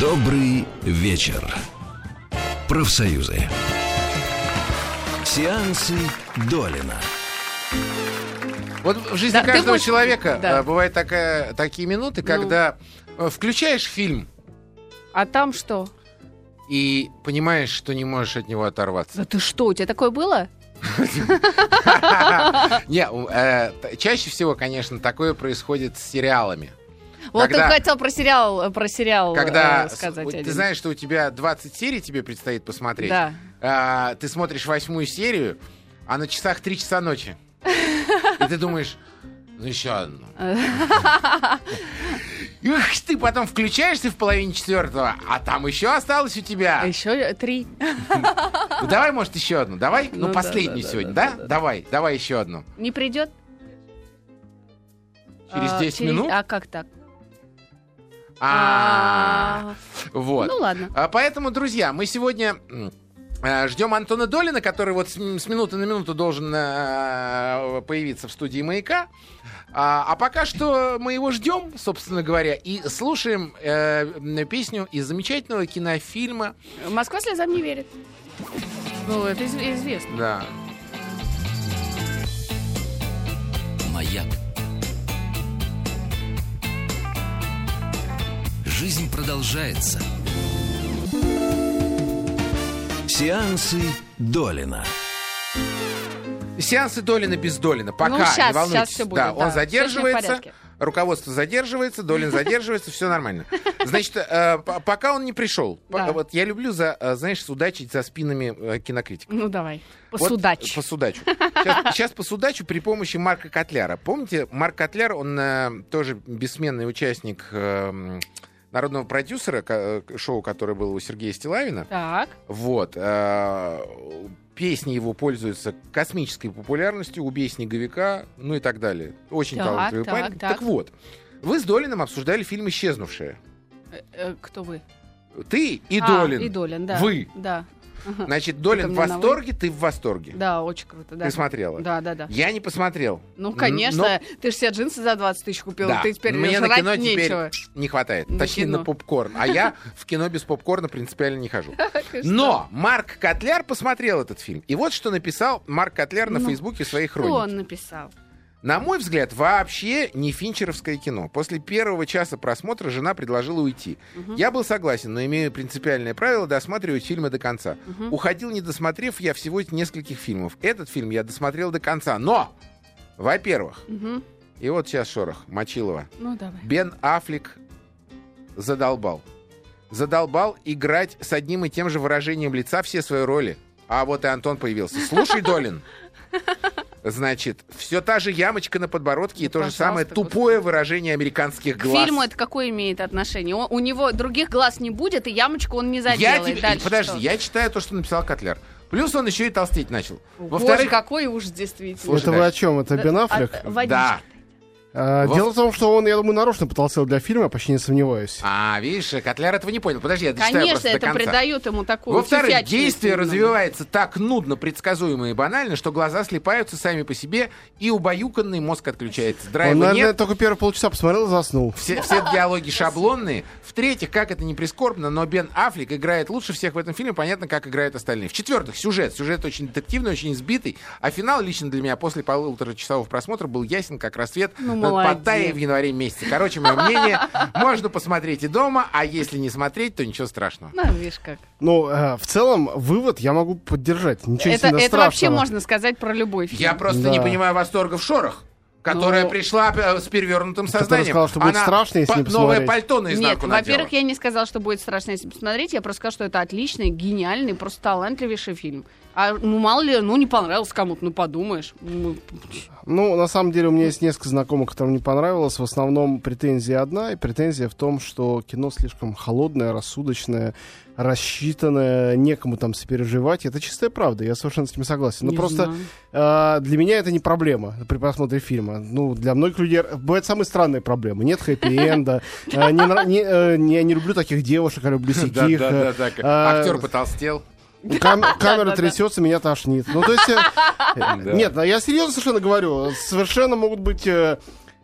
Добрый вечер. Профсоюзы. Сеансы Долина. Вот в жизни Да, каждого можешь- человека да. э, бывают такая, такие минуты, Ну. когда э, включаешь фильм А там что? и понимаешь, что не можешь от него оторваться. Да ты что, у тебя такое было? Не, э, чаще всего, конечно, такое происходит с сериалами. Вот Когда- только хотел про сериал, про сериал Когда э, сказать. ты один. знаешь, что у тебя 20 серий тебе предстоит посмотреть. Да. А, ты смотришь восьмую серию, а на часах 3 часа ночи. И ты думаешь, ну еще одну. Ух, ты потом включаешься в половине четвертого, а там еще осталось у тебя. А еще три. Ну, давай, может, еще одну. Давай, ну, Ну, последнюю сегодня, да, да? да, да. Давай, давай еще одну. Не придет? Через А, 10 через- минут? А как так? А, Вот. Ну ладно. А, Поэтому, друзья, мы сегодня э, ждем Антона Долина, который вот с минуты на минуту должен э, появиться в студии «Маяка». А а пока что мы его ждем, собственно говоря, и слушаем э, песню из замечательного кинофильма. Москва слезам не верит. Ну, это из- известно. Да. Маяк. Жизнь продолжается. Сеансы Долина. Сеансы Долина без Долина. Пока, Ну, щас, не волнуйтесь. щас всё будет, да, да, он задерживается, руководство задерживается, Долин задерживается, все нормально. Значит, э, пока он не пришел. Да. Вот я люблю, за, э, знаешь, судачить за спинами э, кинокритиков. Ну, давай. Вот, Посудач. э, посудачу. Сейчас, сейчас посудачу при помощи Марка Котляра. Помните, Марк Котляр, он э, тоже бессменный участник э, народного продюсера, э, шоу, которое было у Сергея Стилавина. Так. Вот. э, Песни его пользуются космической популярностью, «Убей снеговика», ну и так далее. Очень Так, талантливый так, парень. так. Так вот, вы с Долином обсуждали фильм «Исчезнувшая». Э, э, Кто вы? Ты и А, Долин. И Долин, да. Вы. Да. Значит, Долин в восторге, ты в восторге. Да, очень круто. Да. Ты смотрела? Да, да, да. Я не посмотрел. Ну, конечно, ты же себе джинсы за 20 тысяч купил, Да. ты теперь Мне на кино теперь нечего. не хватает. На Точнее, кино. на попкорн. А я в кино без попкорна принципиально не хожу. Но Марк Котляр посмотрел этот фильм. И вот что написал Марк Котляр на Ну, Фейсбуке своей Что хронике. он написал? На мой взгляд, вообще не финчеровское кино. После первого часа просмотра жена предложила уйти. Я был согласен, но имею принципиальное правило досматривать фильмы до конца. Уходил, не досмотрев я всего нескольких фильмов. Этот фильм я досмотрел до конца. Но, во-первых, Мгм. и вот сейчас шорох, Мочилова. Ну, давай. Бен Аффлек задолбал. Задолбал играть с одним и тем же выражением лица все свои роли. А вот и Антон появился. Слушай, Долин. Значит, все та же ямочка на подбородке и Ну, то же самое тупое выражение американских К глаз. фильму это какое имеет отношение? Он- у него других глаз не будет, и ямочку он не я заделает. тебе... Дальше Подожди, что? я читаю то, что написал Котляр. Плюс он еще и толстеть начал. Во-вторых, какой ужас, действительно. Слушай, это вы о чем? Это Да, Бен а- Аффлек? водичка. да. А, Во- Дело в том, что он, я думаю, нарочно потолстел для фильма, я почти не сомневаюсь. А, видишь, Котляр этого не понял. Подожди, я дочитаю Конечно, просто до это конца. придает ему такую Во-вторых, действие немного. развивается так нудно, предсказуемо и банально, что глаза слепаются сами по себе, и убаюканный мозг отключается. Драйва он, наверное, нет, только первые полчаса посмотрел и заснул. все, все диалоги шаблонные. В-третьих, как это не прискорбно, но Бен Аффлек играет лучше всех в этом фильме, понятно, как играют остальные. В-четвертых, сюжет. Сюжет очень детективный, очень избитый, а финал лично для меня после полуторачасового просмотра был ясен, как рассвет Ну, молодец. Паттайей в январе месяце. Короче, мое мнение, можно посмотреть и дома, а если не смотреть, то ничего страшного. Ну, видишь как. Ну, э, в целом, вывод я могу поддержать. Ничего Это, сильно это страшного. вообще можно сказать про любой фильм. Я просто Да. не понимаю восторга в шорах. Которая Ну, пришла э, с перевернутым сознанием. сказала, что будет Она страшно, если по- не Новое пальто Нет, наизнанку надела. во-первых, я не сказала, что будет страшно, если посмотреть. Я просто сказала, что это отличный, гениальный, просто талантливейший фильм. А ну мало ли, ну не понравился кому-то, ну подумаешь. Ну, Ну, на самом деле, у меня есть несколько знакомых, которым не понравилось. В основном претензия одна, и претензия в том, что кино слишком холодное, рассудочное, рассчитанное, некому там сопереживать. Это чистая правда, я совершенно с этим согласен. Но не просто знаю. Э, для меня это не проблема при просмотре фильма. Ну, для многих людей бывают самые странные проблемы. Нет хэппи-энда. не, э, Я не люблю таких девушек, я люблю сяких. э, а, Актер потолстел. Кам- камера трясется, меня тошнит. Ну, то есть... э, Нет, ну, я серьезно совершенно говорю. Совершенно могут быть...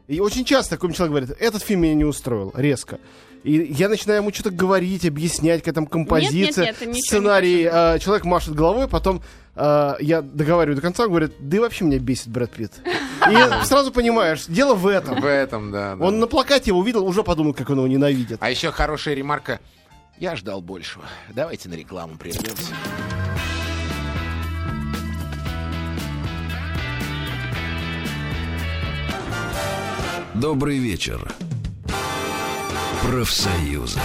И очень часто такой человек говорит, этот фильм меня не устроил, резко. И я начинаю ему что-то говорить, объяснять, какая там композиция, нет, это ничего не сценарий. а, человек машет головой, потом а, я договариваю до конца, он говорит, да и вообще меня бесит Брэд Питт. И сразу понимаешь, дело в этом. В этом, да. да. Он на плакате его увидел, уже подумал, как он его ненавидит. А еще хорошая ремарка. Я ждал большего. Давайте на рекламу прервемся. Добрый вечер. Профсоюзы.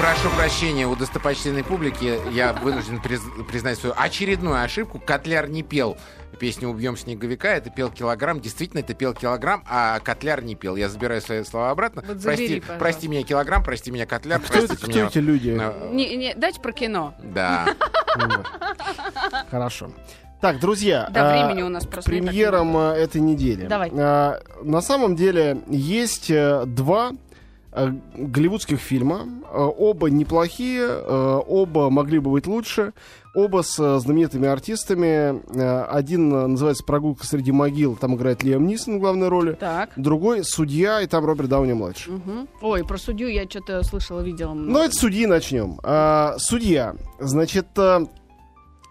Прошу прощения у достопочтенной публики. Я вынужден приз- признать свою очередную ошибку. Котляр не пел песню «Убьем снеговика». Это пел килограмм. Действительно, это пел килограмм, а Котляр не пел. Я забираю свои слова обратно. Вот прости, забери, пожалуйста. прости меня килограмм, прости меня Котляр. Кто, это- простите кто меня- эти люди? э, Не, не, дайте про кино. Да. Хорошо. Так, друзья, Да, а, времени у нас просто не так премьерам а, этой недели. Давай. А, на самом деле есть э, два э, голливудских фильма. Э, Оба неплохие, э, оба могли бы быть лучше. Оба с э, знаменитыми артистами. Э, Один э, называется «Прогулка среди могил», там играет Лиам Нисон в главной роли. Так. Другой «Судья», и там Роберт Дауни-младший. Мгм. Ой, про судью я что-то слышала, видела. много. Ну, это судьи начнем. А, судья. Значит,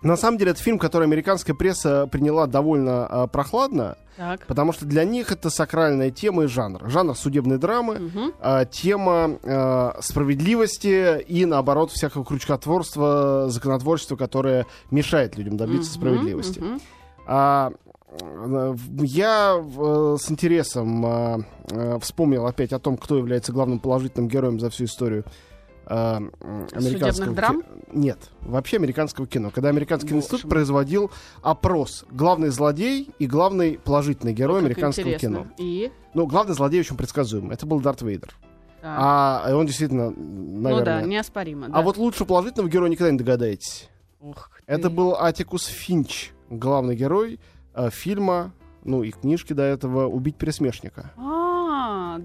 на самом деле, это фильм, который американская пресса приняла довольно а, прохладно, Так. потому что для них это сакральная тема и жанр. Жанр судебной драмы, Мгм. а, тема а, справедливости и, наоборот, всякого крючкотворства, законотворчества, которое мешает людям добиться Мгм, справедливости. мгм. А, я э, с интересом а, э, вспомнил опять о том, кто является главным положительным героем за всю историю а, м, американского драм? Нет, вообще американского кино. Когда американский Боже институт мой. производил опрос, главный злодей и главный положительный герой Как американского интересно. кино. И? Ну, главный злодей очень предсказуем. Это был Дарт Вейдер. Так. А он действительно, ну наверное. да, неоспоримо. А да. вот лучше положительного героя никогда не догадаетесь. Ух ты. Это был Атикус Финч, главный герой э, фильма, ну и книжки до этого «Убить пересмешника». А,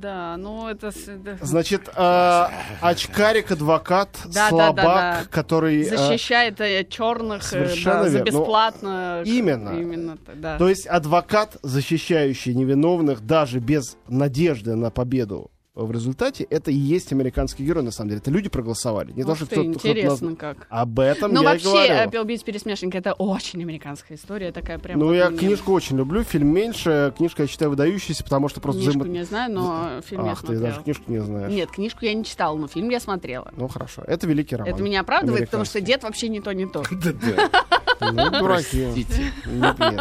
да, ну это... да. Значит, э, очкарик-адвокат, Да, да, слабак, да, да. который... э, Защищает черных совершенно за верно. Ну, бесплатно. именно. Именно, т- да. то есть адвокат, защищающий невиновных даже без надежды на победу в результате, это и есть американский герой, на самом деле. Это люди проголосовали. Не то, что ты, кто-то... интересно наз- как. Об этом Ну, я и вообще, говорю. э, «Убить пересмешника» — это очень американская история, такая прям... Ну, вот я мне- книжку очень люблю, фильм меньше. Книжка, я считаю, выдающаяся, потому что просто... Книжку взаимо- не знаю, но фильм я Ах, ты смотрела. даже книжку не знаешь. Нет, книжку я не читала, но фильм я смотрела. Ну, хорошо. Это великий роман. Это меня оправдывает, потому что дед вообще не то, не то. Ну, дураки. Простите. Нет, нет.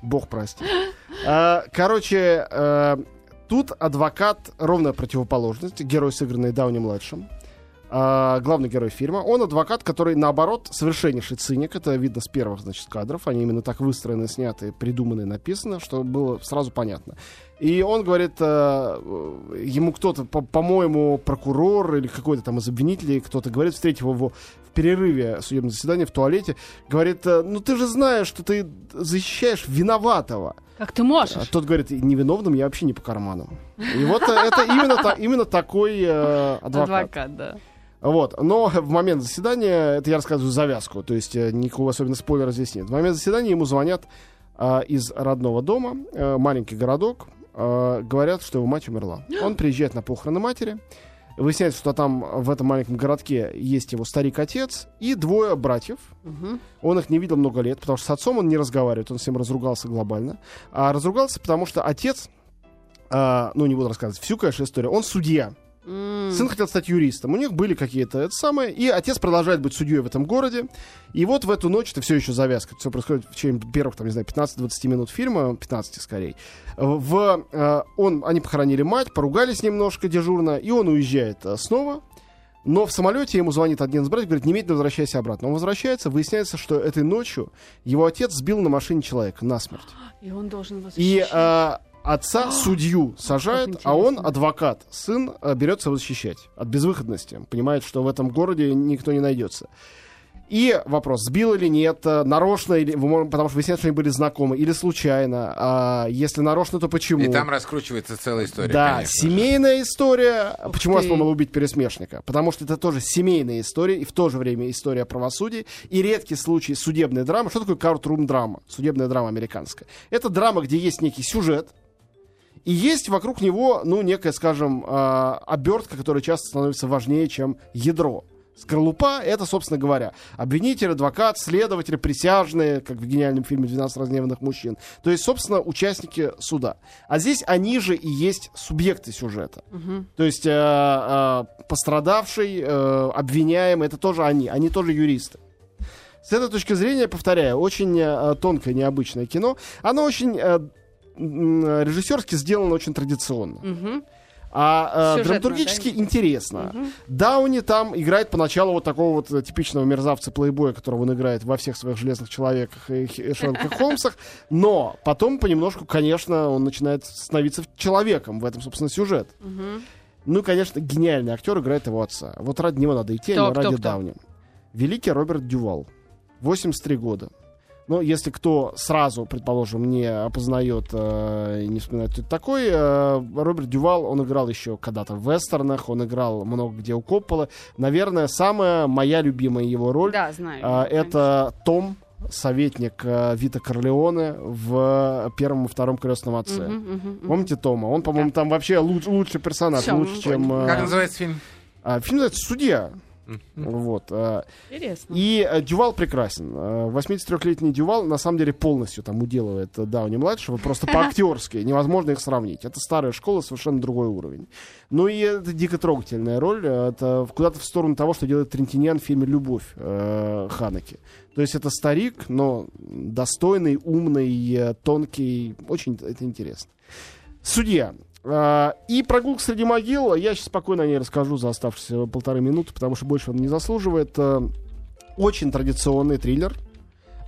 Бог прости. А, Короче, э, тут адвокат ровная противоположность, герой, сыгранный Дауни-младшим. А, главный герой фильма. Он адвокат, который, наоборот, совершеннейший циник. Это видно с первых, значит, кадров. Они именно так выстроены, сняты, придуманы, написано, что было сразу понятно. И он говорит, э, э, ему кто-то, по- по-моему, прокурор или какой-то там из обвинителей, кто-то говорит, встретив его в перерыве судебного заседания в туалете, говорит, э, ну ты же знаешь, что ты защищаешь виноватого. Как ты можешь? А тот говорит, невиновным я вообще не по карманам. И вот э, это именно, именно такой э, адвокат. Адвокат, да. Вот. Но в момент заседания, это я рассказываю завязку, то есть э, никакого особенно спойлера здесь нет. В момент заседания ему звонят а, из родного дома, э, маленький городок, э, говорят, что его мать умерла. Он приезжает на похороны матери, выясняется, что там в этом маленьком городке есть его старик-отец и двое братьев. Мгм. Он их не видел много лет, потому что с отцом он не разговаривает, он с ним разругался глобально. А разругался, потому что отец, а, ну не буду рассказывать всю, конечно, историю, он судья. М. Сын хотел стать юристом. У них были какие-то это самое. И отец продолжает быть судьей в этом городе. И вот в эту ночь, это все еще завязка. Все происходит в течение первых, там, не знаю, 15-20 минут фильма, 15 скорее. В, э, он, они похоронили мать, поругались немножко дежурно, и он уезжает э, снова. Но в самолете ему звонит один из братьев, говорит, немедленно возвращайся обратно. Он возвращается, выясняется, что этой ночью его отец сбил на машине человека насмерть. И он должен вас И э, отца судью сажают, а он адвокат. Сын э, берется защищать от безвыходности. Понимает, что в этом городе никто не найдется. И вопрос, сбил или нет, э, нарочно, или, потому что вы, естественно, были знакомы, или случайно. А если нарочно, то почему? И там раскручивается целая история. Да, конечно же. семейная история. Ух Почему я ты. вспомнил убить пересмешника? Потому что это тоже семейная история и в то же время история правосудия и редкий случай судебной драмы. Что такое courtroom драма? Судебная драма американская. Это драма, где есть некий сюжет, и есть вокруг него, ну, некая, скажем, э, обертка, которая часто становится важнее, чем ядро. Скорлупа — это, собственно говоря, обвинитель, адвокат, следователь, присяжные, как в гениальном фильме «12 разгневанных мужчин». То есть, собственно, участники суда. А здесь они же и есть субъекты сюжета. То есть э, э, пострадавший, э, обвиняемый — это тоже они. Они тоже юристы. С этой точки зрения, повторяю, очень э, тонкое, необычное кино. Оно очень э, режиссерски сделано очень традиционно. Мгм. А э, Сюжетно, драматургически да? интересно. Дауни там играет поначалу вот такого вот э, типичного мерзавца-плейбоя, которого он играет во всех своих железных человеках и Х- Шерлока Холмсах. Но потом понемножку, конечно, он начинает становиться человеком. В этом, собственно, сюжет. Ну и, конечно, гениальный актер играет его отца. Вот ради него надо идти, Кто, а не кто, ради кто? Дауни. Великий Роберт Дювал. 83 года. Ну, если кто сразу, предположим, не опознает э, и не вспоминает, кто это такой, э, Роберт Дювал, он играл еще когда-то в вестернах, он играл много где у Коппола. Наверное, самая моя любимая его роль Да, знаю. а, это Том, советник э, Вита Корлеоне в первом и втором крестном отце. Мгм, мгм, мгм. Помните Тома? Он, по-моему, там вообще луч- лучший персонаж, Всё, лучше, чем... э, Как называется фильм? а, фильм называется «Судья». Вот. э, Интересно. И э, Дювал прекрасен. Э, 83-летний Дювал на самом деле полностью там уделывает э, Дауни-младшего, просто по-актерски. Невозможно их сравнить. Это старая школа, совершенно другой уровень. Ну и это дико трогательная роль. э, Это куда-то в сторону того, что делает Трентиниан в фильме «Любовь» э, Ханеки. То есть это старик, но достойный, умный, э, тонкий. Очень это интересно. Судья. А, И прогулка среди могил. Я сейчас спокойно о ней расскажу за оставшиеся полторы минуты, потому что больше он не заслуживает. Э, Очень традиционный триллер.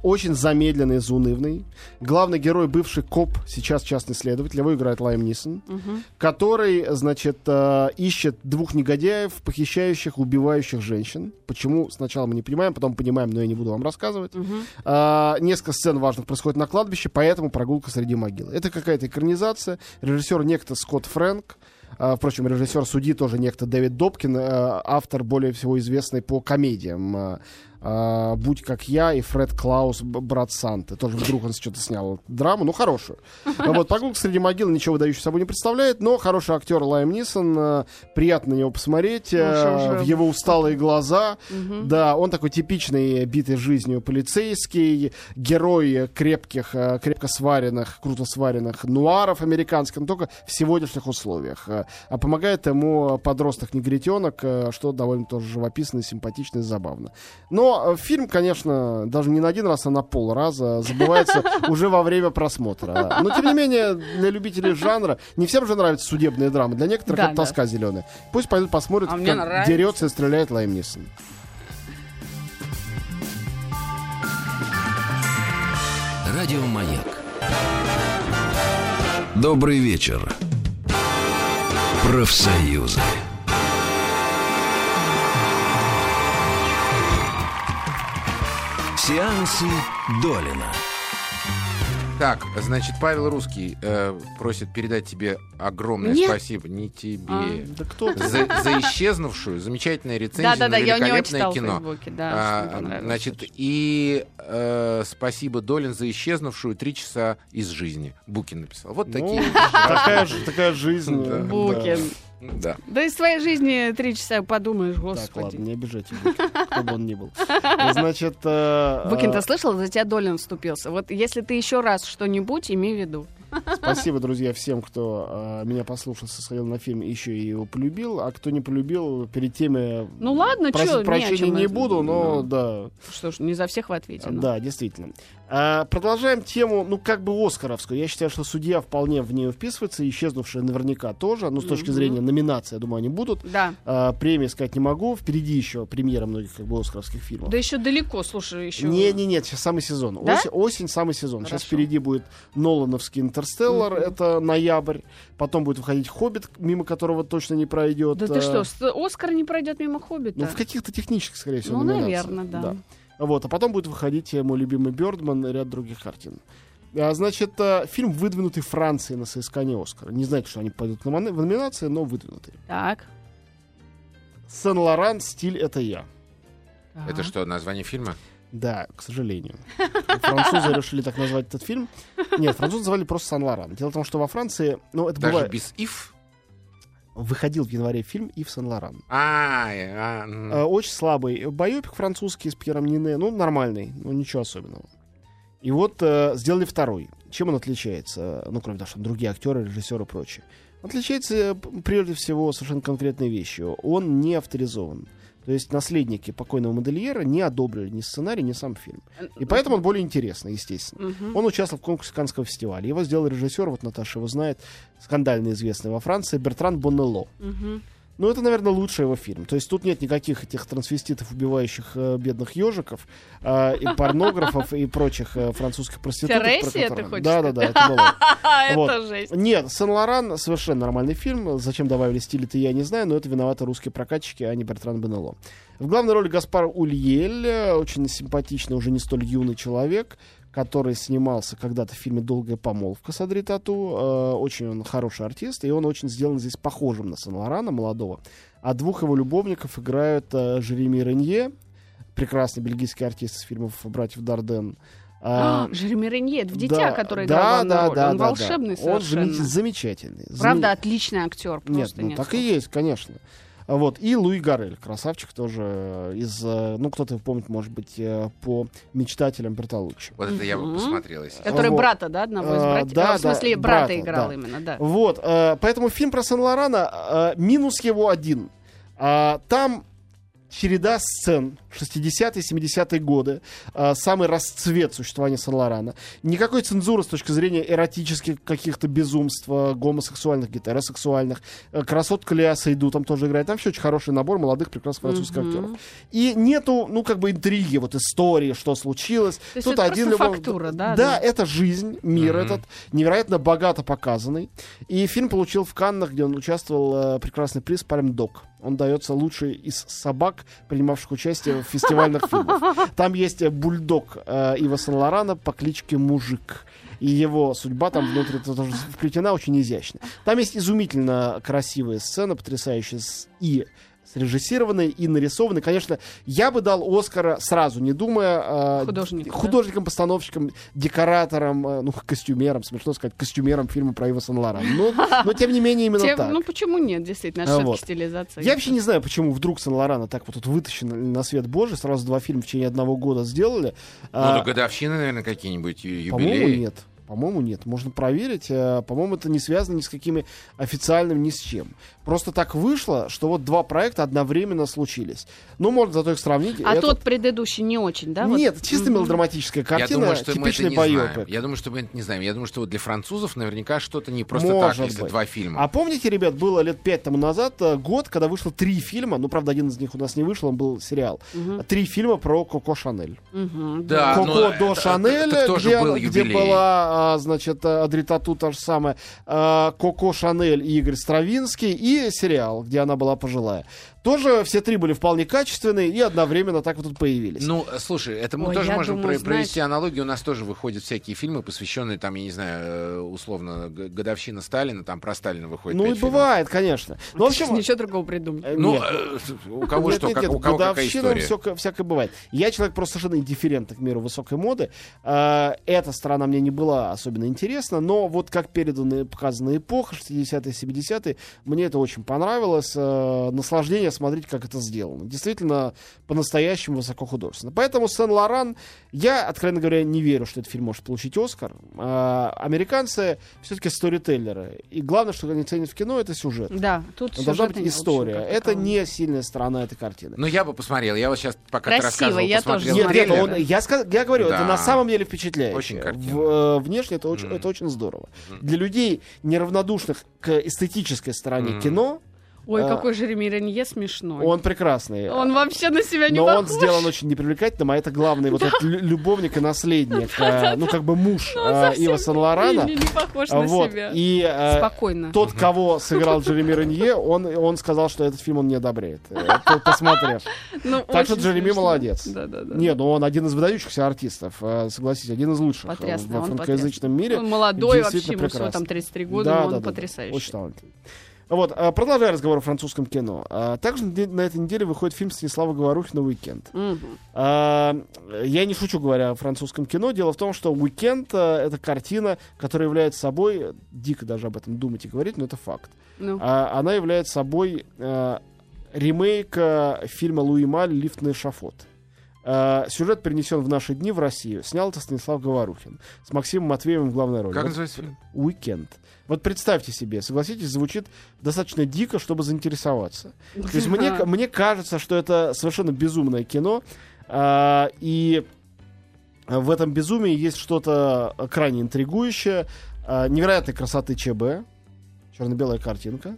Очень замедленный, заунывный. Главный герой бывший коп, сейчас частный следователь. Его играет Лайм Нисон который, значит, э, ищет двух негодяев, похищающих, убивающих женщин. Почему? Сначала мы не понимаем, потом понимаем, но я не буду вам рассказывать. А, несколько сцен важных происходит на кладбище, поэтому прогулка среди могил. Это какая-то экранизация. Режиссер некто Скотт Фрэнк. А, впрочем, режиссер судьи тоже некто Дэвид Добкин, э, автор более всего известный по комедиям. Э, э, «Будь как я» и Фред Клаус, брат Санты. Тоже вдруг он что-то снял драму, ну, хорошую. А Вот, «Прогулка среди могил» ничего выдающего собой не представляет, но хороший актер Лайм Нисон, э, приятно на него посмотреть, э, Ну, же. в его усталые глаза. Да, он такой типичный, битый жизнью полицейский, герой крепких, э, крепко сваренных, круто сваренных нуаров американских, но только в сегодняшних условиях. Э, А помогает ему подросток-негритенок, э, что довольно тоже живописно, симпатично и забавно. Но э, фильм, конечно, даже не на один раз, а на пол раза забывается уже во время просмотра. Но, тем не менее, для любителей жанра, не всем же нравятся судебные драмы, для некоторых Да, это да. тоска зеленая. Пусть пойдут посмотрят, А как дерется и стреляет Лайм Нисон. Радио Маяк. Добрый вечер. Профсоюзы. Сеансы Долина. Так, значит, Павел Русский э, просит передать тебе огромное Мне? спасибо. Не тебе. А. Да кто? За, за исчезнувшую замечательная рецензия Да-да-да, на я у него великолепное читала в кино. Фейсбуке, да, А, значит, и э, спасибо Долин за исчезнувшую три часа из жизни. Букин написал. Вот Ну, такие. такая, ж- такая жизнь. Да. да. Букин. Да. Да из твоей жизни три часа подумаешь, Так, господи. ладно, не обижайте кто бы он ни был. Значит... э, Букин, э, ты слышал, за тебя Долин вступился. Вот если ты еще раз что-нибудь, имей в виду. Спасибо, друзья, всем, кто э, меня послушал, сходил на фильм еще и его полюбил. А кто не полюбил, перед теми... Ну ладно, просить чё, не прощения чем не это. буду, но Ну, да. Что ж, не за всех вы ответили. Да, действительно. А, продолжаем тему, ну, как бы Оскаровскую. Я считаю, что судья вполне в нее вписывается, исчезнувшая наверняка тоже. Ну, с точки Мгм. зрения номинации, я думаю, они будут. Да. А, премии сказать не могу. Впереди еще премьера многих как бы оскаровских фильмов. Да еще далеко, слушай, еще. Не, не, нет, сейчас самый сезон. Да? Осень, осень самый сезон. Сейчас Хорошо. впереди будет Нолановский Интерстеллар, Мгм. это ноябрь. Потом будет выходить Хоббит, мимо которого точно не пройдет. Да э, ты что, с- Оскар не пройдет мимо Хоббита? Ну, в каких-то технических, скорее всего, Ну, номинациях. наверное, да. Вот, а потом будет выходить э, мой любимый Бёрдман и ряд других картин. А, Значит, э, фильм выдвинутый Францией на соискание Оскара. Не знаете, что они пойдут на мон- в номинации, но выдвинутый. Так. Сен-Лоран, стиль это я. Это что, название фильма? Да, к сожалению. Французы решили так назвать этот фильм. Нет, французы называли просто Сан-Лоран. Дело в том, что во Франции, ну, это Даже бывает... без «if»? Выходил в январе фильм «Ив Сен-Лоран». А, э, а. Э, Очень слабый байопик французский с Пьером Нине. Ну, нормальный, ну, ничего особенного. И вот э, сделали второй. Чем он отличается? Ну, кроме того, что другие актеры, режиссеры и прочее. Отличается, прежде всего, совершенно конкретной вещью. Он не авторизован. То есть наследники покойного модельера не одобрили ни сценарий, ни сам фильм. И поэтому он более интересный, естественно. Мгм. Он участвовал в конкурсе Каннского фестиваля. Его сделал режиссер, вот Наташа его знает, скандально известный во Франции, Бертран Боннелло. Мгм. Ну, это, наверное, лучший его фильм. То есть тут нет никаких этих трансвеститов, убивающих э, бедных ежиков, э, и порнографов, и прочих э, французских проституток. про Тересия, ты хочешь Да-да-да, это было. А, Вот. это жесть. Нет, Сен-Лоран совершенно нормальный фильм. Зачем добавили стиль, это я не знаю, но это виноваты русские прокатчики, а не Бертран Бенело. В главной роли Гаспар Ульель, э, очень симпатичный, уже не столь юный человек, который снимался когда-то в фильме «Долгая помолвка» с Адри Тату. Э, Очень он хороший артист, и он очень сделан здесь похожим на Сен-Лорана, молодого. А двух его любовников играют э, Жереми Ренье, прекрасный бельгийский артист из фильмов «Братьев Дарден», А, а, Жереми Ренье, в «Дитя», да, который да, играл да, роль. да, Он да, волшебный да. Он совершенно. замечательный, замечательный. Правда, отличный актер. Нет, ну нет так и слов. есть, конечно. Вот. И Луи Гарель, красавчик тоже из, э, ну, кто-то помнит, может быть, э, по мечтателям Бертолуччи. Вот это я бы посмотрел, если Который Вот. брата, да, одного из А, братьев? да, А, в смысле, да, брата брата, играл да. именно, да. Вот, э, поэтому фильм про Сен-Лорана, э, минус его один. А, там череда сцен 60-е, 70-е годы, а, самый расцвет существования Сен-Лорана. Никакой цензуры с точки зрения эротических каких-то безумств, а, гомосексуальных, гетеросексуальных. Э, Красотка Леа Сейду там тоже играет. Там все очень хороший набор молодых, прекрасных французских Мгм. актеров. И нету, ну, как бы интриги, вот истории, что случилось. То есть это просто любовь- фактура, да, Да, да? это жизнь, мир Мгм. этот, невероятно богато показанный. И фильм получил в Каннах, где он участвовал, э, прекрасный приз Palm Dog. Он дается лучший из собак, принимавших участие в фестивальных фильмах. Там есть э, бульдог э, Ива Сан-Лорана по кличке Мужик. И его судьба там внутри тоже вплетена очень изящно. Там есть изумительно красивая сцена, потрясающая, и срежиссированная, и нарисованная. Конечно, я бы дал Оскара сразу, не думая... э, Художнику, да? Художникам, постановщикам, декораторам, э, ну, костюмерам, смешно сказать, костюмерам фильма про Ива Сан-Лорана. Но, но, тем не менее, именно Тем- так. Ну, почему нет, действительно, А, это вот. стилизация. Я вообще не знаю, почему вдруг Сан-Лорана так вот тут вытащен на свет Божий. Сразу два фильма в течение одного года сделали. Ну, А, до годовщины, наверное, какие-нибудь ю- по-моему, юбилеи. нет. По-моему, нет. Можно проверить. Э, По-моему, это не связано ни с какими официальными, ни с чем. Просто так вышло, что вот два проекта одновременно случились. Ну, можно зато их сравнить. А Это- тот предыдущий не очень, да? вот? Нет, чисто Мгм. мелодраматическая Я картина, думаю, что мы это типичный не знаем. Я думаю, что мы это не знаем. Я думаю, что вот для французов наверняка что-то не просто Может так, если быть. два фильма. А помните, ребят, было лет пять тому назад э, год, когда вышло три фильма, ну, правда, один из них у нас не вышел, он был сериал. Мгм. Три фильма про Коко Шанель. Мгм, Да, Коко ну, до это- Шанель, это тоже где, был где была, а, значит, э, Адри Тату та же самая, а, Коко Шанель и Игорь Стравинский, и сериал, где она была пожилая. Тоже все три были вполне качественные и одновременно так вот тут появились. Ну, слушай, это мы Ой, тоже можем думаю, про- провести знаешь- аналогию. У нас тоже выходят всякие фильмы, посвященные, там, я не знаю, э, условно, г- годовщина Сталина, там про Сталина выходит ну и фильмов. бывает, конечно. Ну, в общем, Ничего другого придумать. э, Ну, нет. э, у кого Нет, что, нет, как- нет, у кого какая история. ка- всякое бывает. Я человек просто совершенно индифферентный к миру высокой моды. А, Эта сторона мне не была особенно интересна, но вот как передана и показана эпоха, 60-е, 70-е, мне это очень понравилось. А, Наслаждение смотреть, как это сделано. Действительно, по-настоящему высокохудожественно. Поэтому Сен-Лоран, я, откровенно говоря, не верю, что этот фильм может получить Оскар. А, Американцы все-таки сторителлеры. И главное, что они ценят в кино, это сюжет. Да, тут Должна сюжета быть история. Это не сильная сторона этой картины. Ну, я бы посмотрел. Я вот сейчас, пока ты Красиво, рассказывал, я тоже посмотрел Нет, нет, он- я, сказ- я говорю, это Да. на самом деле впечатляет. Очень картина. В- э, внешне это очень, Мгм. это очень здорово. Для людей, неравнодушных к эстетической стороне Мгм. кино, Ой, А, какой Жереми Ренье смешной. Он прекрасный. Он вообще на себя не Но он похож. сделан очень непривлекательным, а это главный вот этот лю- любовник и наследник, э, ну как бы муж э, Ива Сен-Лорана. Не, не похож на Вот, себя. и э, Спокойно. тот, кого сыграл Джереми Ренье, он, он сказал, что этот фильм он не одобряет, посмотрев. Ну, Так что Джереми смешно. молодец. Да-да-да. Не, ну он один из выдающихся артистов, согласитесь, один из лучших в он франкоязычном мире. Он молодой вообще, ему всего там 33 года, Да, но да, он да, да. потрясающий. Очень талантливый. Вот, а, продолжая разговор о французском кино. А, Также на этой неделе выходит фильм Станислава Говорухина «Уикенд». А, Я не шучу, говоря о французском кино. Дело в том, что «Уикенд» — это картина, которая является собой, дико даже об этом думать и говорить, но это факт. Ну, Она является собой ремейк фильма Луи Маль «Лифт на эшафот». Э, Сюжет перенесен в наши дни в Россию. Снял это Станислав Говорухин с Максимом Матвеевым в главной роли. Как называется фильм? Уикенд. Вот представьте себе, согласитесь, звучит достаточно дико, чтобы заинтересоваться. То есть мне, мне кажется, что это совершенно безумное кино, а, и в этом безумии есть что-то крайне интригующее, а, невероятной красоты ЧБ, черно-белая картинка,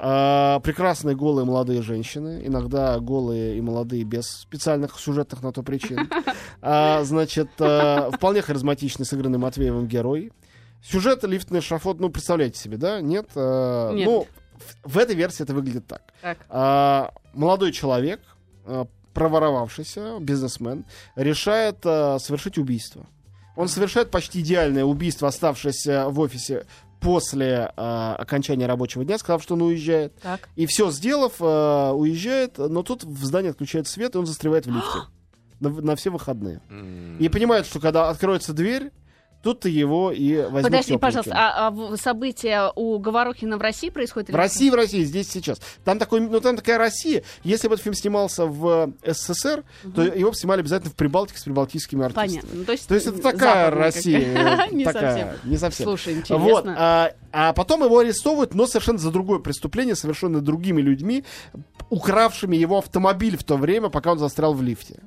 а, прекрасные голые молодые женщины, иногда голые и молодые без специальных сюжетных на то причин. А, значит, а, вполне харизматичный, сыгранный Матвеевым герой. Сюжет лифтный шафот, ну, представляете себе, да? Нет? А, Нет. Ну, в, в этой версии это выглядит так. Так. А, молодой человек, а, проворовавшийся, бизнесмен, решает а, совершить убийство. Он совершает почти идеальное убийство, оставшись а, в офисе после а, окончания рабочего дня, сказав, что он уезжает. Так. И все сделав, а, уезжает, но тут в здании отключает свет, и он застревает в лифте. На, на все выходные. И понимает, что когда откроется дверь, тут-то его и возьмут Подожди, пожалуйста, а, а события у Говорухина в России происходят? В России, в России, здесь сейчас. Там, такой, ну, там такая Россия. Если бы этот фильм снимался в СССР, то его бы снимали обязательно в Прибалтике с прибалтийскими артистами. Понятно. Ну, то есть, То есть это такая Россия. э, Не совсем. Не совсем. Слушай, Вот, интересно. а, а потом его арестовывают, но совершенно за другое преступление, совершенно другими людьми, укравшими его автомобиль в то время, пока он застрял в лифте.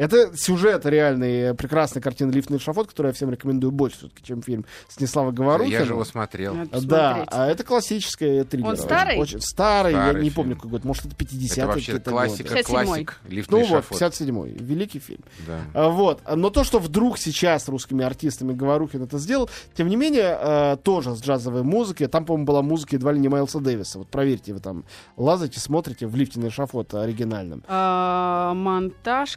Это сюжет реальный, прекрасная картина «Лифтный шафот», которую я всем рекомендую больше все-таки, чем фильм Станислава Говорухина. Я же его смотрел. Да, а это классическая триллер. Он старый? Очень старый, я Старый не фильм. помню какой год, может это 50-е Это вообще классика, годы. 57-й. классик. Лифтный Ну вот, шафот. 57-й, великий фильм. Да. А, Вот. Но то, что вдруг сейчас русскими артистами Говорухин это сделал, тем не менее, э, тоже с джазовой музыкой. Там, по-моему, была музыка едва ли не Майлса Дэвиса. Вот проверьте, вы там лазаете, смотрите в лифте на эшафот оригинальном. А, монтаж,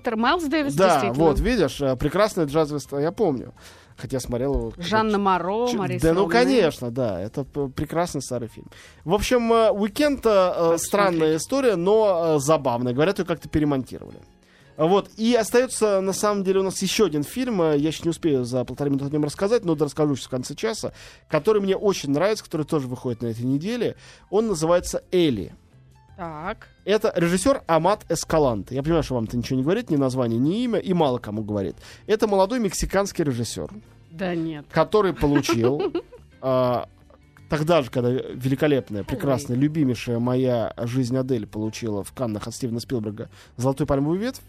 композитор Майлз Дэвис, да, вот, видишь, э, прекрасная джазовая страна, я помню. Хотя смотрел его... Жанна Моро, Ч- Мария Да, ну конечно, да, это прекрасный старый фильм. В общем, э, «Уикенд» э, странная история, но э, забавная. Говорят, ее как-то перемонтировали. Вот, и остается, на самом деле, у нас еще один фильм, я сейчас не успею за полторы минуты о нем рассказать, но расскажу в конце часа, который мне очень нравится, который тоже выходит на этой неделе. Он называется «Элли». Так. Это режиссер Амат Эскаланте. Я понимаю, что вам это ничего не говорит, ни название, ни имя, и мало кому говорит. Это молодой мексиканский режиссер Да нет. который получил а, тогда же, когда великолепная, прекрасная, любимейшая моя жизнь Адель получила в Каннах от Стивена Спилберга «Золотую пальмовую ветвь»,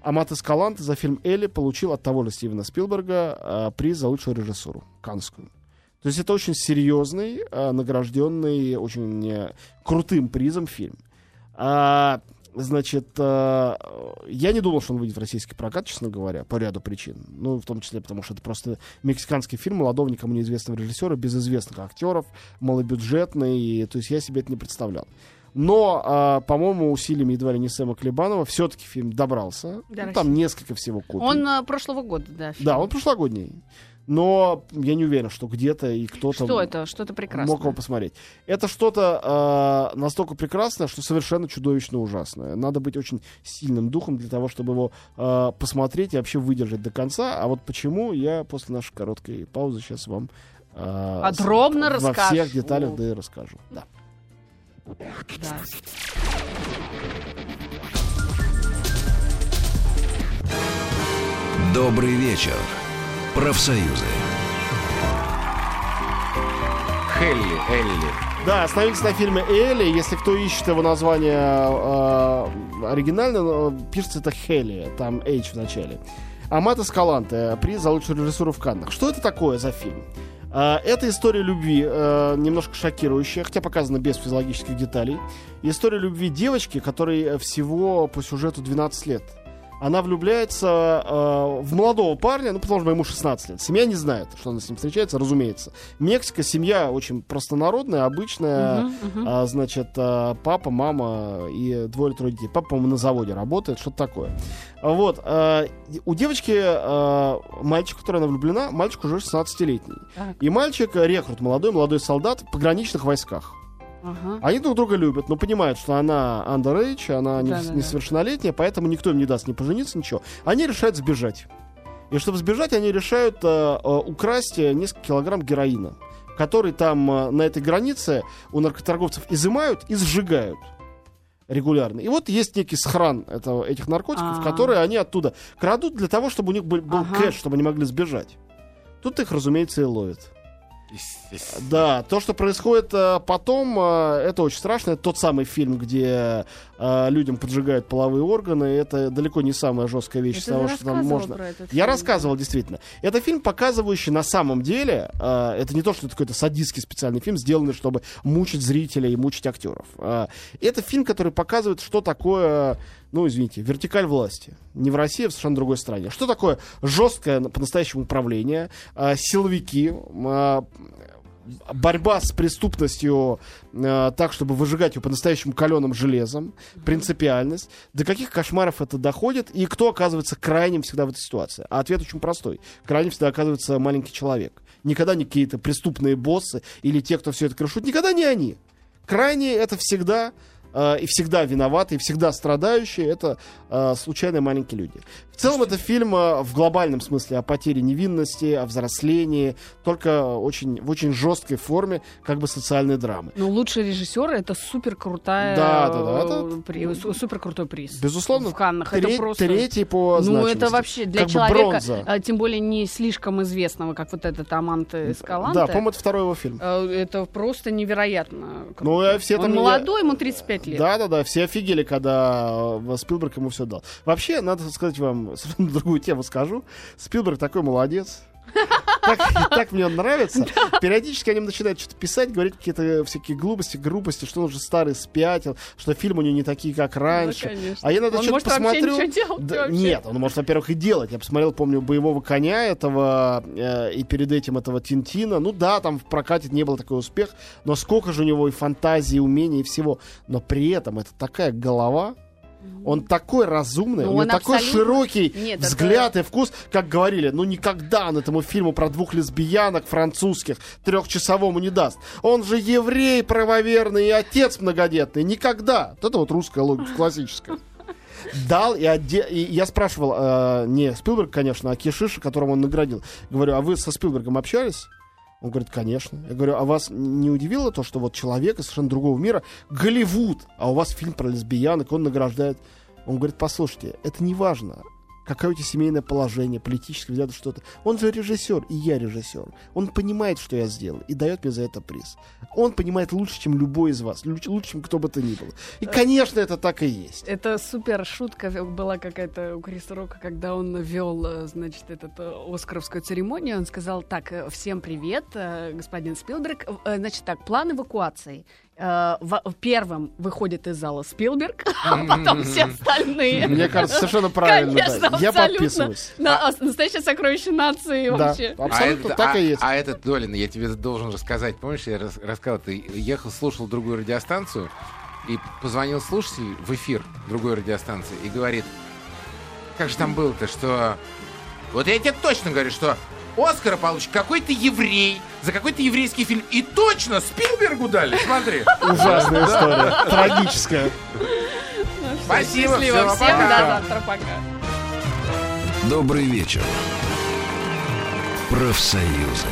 Амат Эскалант за фильм «Элли» получил от того же Стивена Спилберга а, приз за лучшую режиссуру, канскую. То есть это очень серьезный, а, награжденный очень э, крутым призом фильм. А, значит, а, я не думал, что он выйдет в российский прокат, честно говоря, по ряду причин. Ну, в том числе потому, что это просто мексиканский фильм молодого, никому неизвестного режиссера, без известных актеров, малобюджетный, и, то есть я себе это не представлял. Но, а, по-моему, усилиями едва ли не Сэма Клебанова все-таки фильм добрался. До Ну, там несколько всего копий. Он а, прошлого года, да. фильм. Да, он прошлогодний. Но я не уверен, что где-то и кто-то Что это? Что-то прекрасное. мог его посмотреть. Это что-то э, настолько прекрасное, что совершенно чудовищно ужасное. Надо быть очень сильным духом для того, чтобы его э, посмотреть и вообще выдержать до конца. А вот почему, я после нашей короткой паузы сейчас вам э, Подробно с- во расскажу. всех деталях да и расскажу. Да. Да. Добрый вечер. Профсоюзы. Хелли, Элли. Да, остановились на фильме Элли. Если кто ищет его название э, оригинально, э, пишется это Хелли, там H в начале. Амата Скаланте, приз за лучшую режиссуру в Каннах. Что это такое за фильм? А, Это история любви, э, немножко шокирующая, хотя показана без физиологических деталей. История любви девочки, которой всего по сюжету 12 лет. Она влюбляется э, в молодого парня, ну, потому что ему 16 лет. Семья не знает, что она с ним встречается, разумеется. Мексика, семья очень простонародная, обычная. Мгм, мгм. А, значит, а, папа, мама и двое или трое детей. Папа, по-моему, на заводе работает, что-то такое. Вот. а, У девочки а, мальчик, в который она влюблена, мальчик уже 16-летний. Так. И мальчик рекрут, молодой, молодой солдат в пограничных войсках. Ага. Они друг друга любят, но понимают, что она underage, она не- Да-да-да. несовершеннолетняя, поэтому никто им не даст не пожениться, ничего. Они решают сбежать. И чтобы сбежать, они решают э, э, украсть э, несколько килограмм героина, который там э, на этой границе у наркоторговцев изымают и сжигают регулярно. И вот есть некий схран этого, этих наркотиков, А. которые они оттуда крадут для того, чтобы у них был, был Ага. кэш, чтобы они могли сбежать. Тут их, разумеется, и ловят. Да, то, что происходит э, потом, э, это очень страшно. Это тот самый фильм, где э, людям поджигают половые органы. Это далеко не самая жесткая вещь того, что там можно. про этот Я фильм, рассказывал, действительно. Это фильм, показывающий на самом деле, это не то, что это какой-то садистский специальный фильм, сделанный, чтобы мучить зрителей и мучить актеров. Это фильм, который показывает, что такое, ну, извините, вертикаль власти. Не в России, а в совершенно другой стране. Что такое жесткое по-настоящему управление, э, силовики, э, борьба с преступностью э, так, чтобы выжигать ее по-настоящему каленым железом, принципиальность, до каких кошмаров это доходит, и кто оказывается крайним всегда в этой ситуации. А ответ очень простой. Крайним всегда оказывается маленький человек. Никогда не какие-то преступные боссы или те, кто все это крышут, никогда не они. Крайние это всегда э, и всегда виноваты, и всегда страдающие, это э, случайные маленькие люди. В целом это фильм э, в глобальном смысле о потере невинности, о взрослении, только очень, в очень жесткой форме, как бы социальной драмы. Ну, лучший режиссер это супер крутая. Да, да, да, это- супер крутой приз. Безусловно, В Каннах. тре- это просто. третий по Ну, значимости. это вообще для Как человека, бронза. а, тем более не слишком известного, как вот этот Аманте Эскаланте. Да, по-моему, это второй его фильм. э, Это просто невероятно. круто. Ну, а все Он там... молодой, ему 35 лет. Да, да, да, все офигели, когда э, Спилберг ему все дал. Вообще, надо сказать вам совершенно другую тему скажу. Спилберг такой молодец. Так, так мне он нравится. Периодически о нем начинают что-то писать, говорить какие-то всякие глупости, грубости, что он уже старый спятил, что фильмы у него не такие, как раньше. Ну, а я надо Он что-то посмотрю. делать Да, нет, он может, во-первых, и делать. Я посмотрел, помню, боевого коня этого, э, и перед этим этого Тинтина. Ну да, там в прокате не был такой успех, но сколько же у него и фантазии, и умений, и всего. Но при этом это такая голова. Он такой разумный, Ну, у него он такой абсолютно- широкий Нет, это- взгляд и вкус, как говорили, ну никогда он этому фильму про двух лесбиянок французских трехчасовому не даст. Он же еврей правоверный и отец многодетный. Никогда. Вот это вот русская логика классическая. Дал и, отде- и я спрашивал, э, не Спилберг, конечно, а Кишиша, которого он наградил. Говорю, а вы со Спилбергом общались? Он говорит, конечно. Я говорю, а вас не удивило то, что вот человек из совершенно другого мира, Голливуд, а у вас фильм про лесбиянок, он награждает. Он говорит, послушайте, это не важно, какое у тебя семейное положение, политическое взгляд, что-то. Он же режиссер, и я режиссер. Он понимает, что я сделал, и дает мне за это приз. Он понимает лучше, чем любой из вас, луч- лучше, чем кто бы то ни был. И, конечно, это так и есть. Это супер шутка была какая-то у Криса Рока, когда он вел, э, значит, этот э, Оскаровскую церемонию. Он сказал, так, э, всем привет, э, господин Спилберг. Э, Значит, так, план эвакуации. Э, во- Первым выходит из зала Спилберг, а потом все остальные. Мне кажется, совершенно правильно. да. Конечно, Я абсолютно. подписываюсь. На- а, Настоящее сокровище нации Да, вообще. абсолютно а, так а- и есть. А этот, Долин, я тебе должен рассказать. Помнишь, я рас- рассказал, ты ехал, слушал другую радиостанцию, и позвонил слушатель в эфир другой радиостанции и говорит, как же там было-то, что... Вот я тебе точно говорю, что Оскара получит какой-то еврей за какой-то еврейский фильм. И точно Спилбергу дали, смотри. Ужасная история. Трагическая. Спасибо, Счастливо всего всем, пока. до завтра, пока. Добрый вечер. Профсоюзы.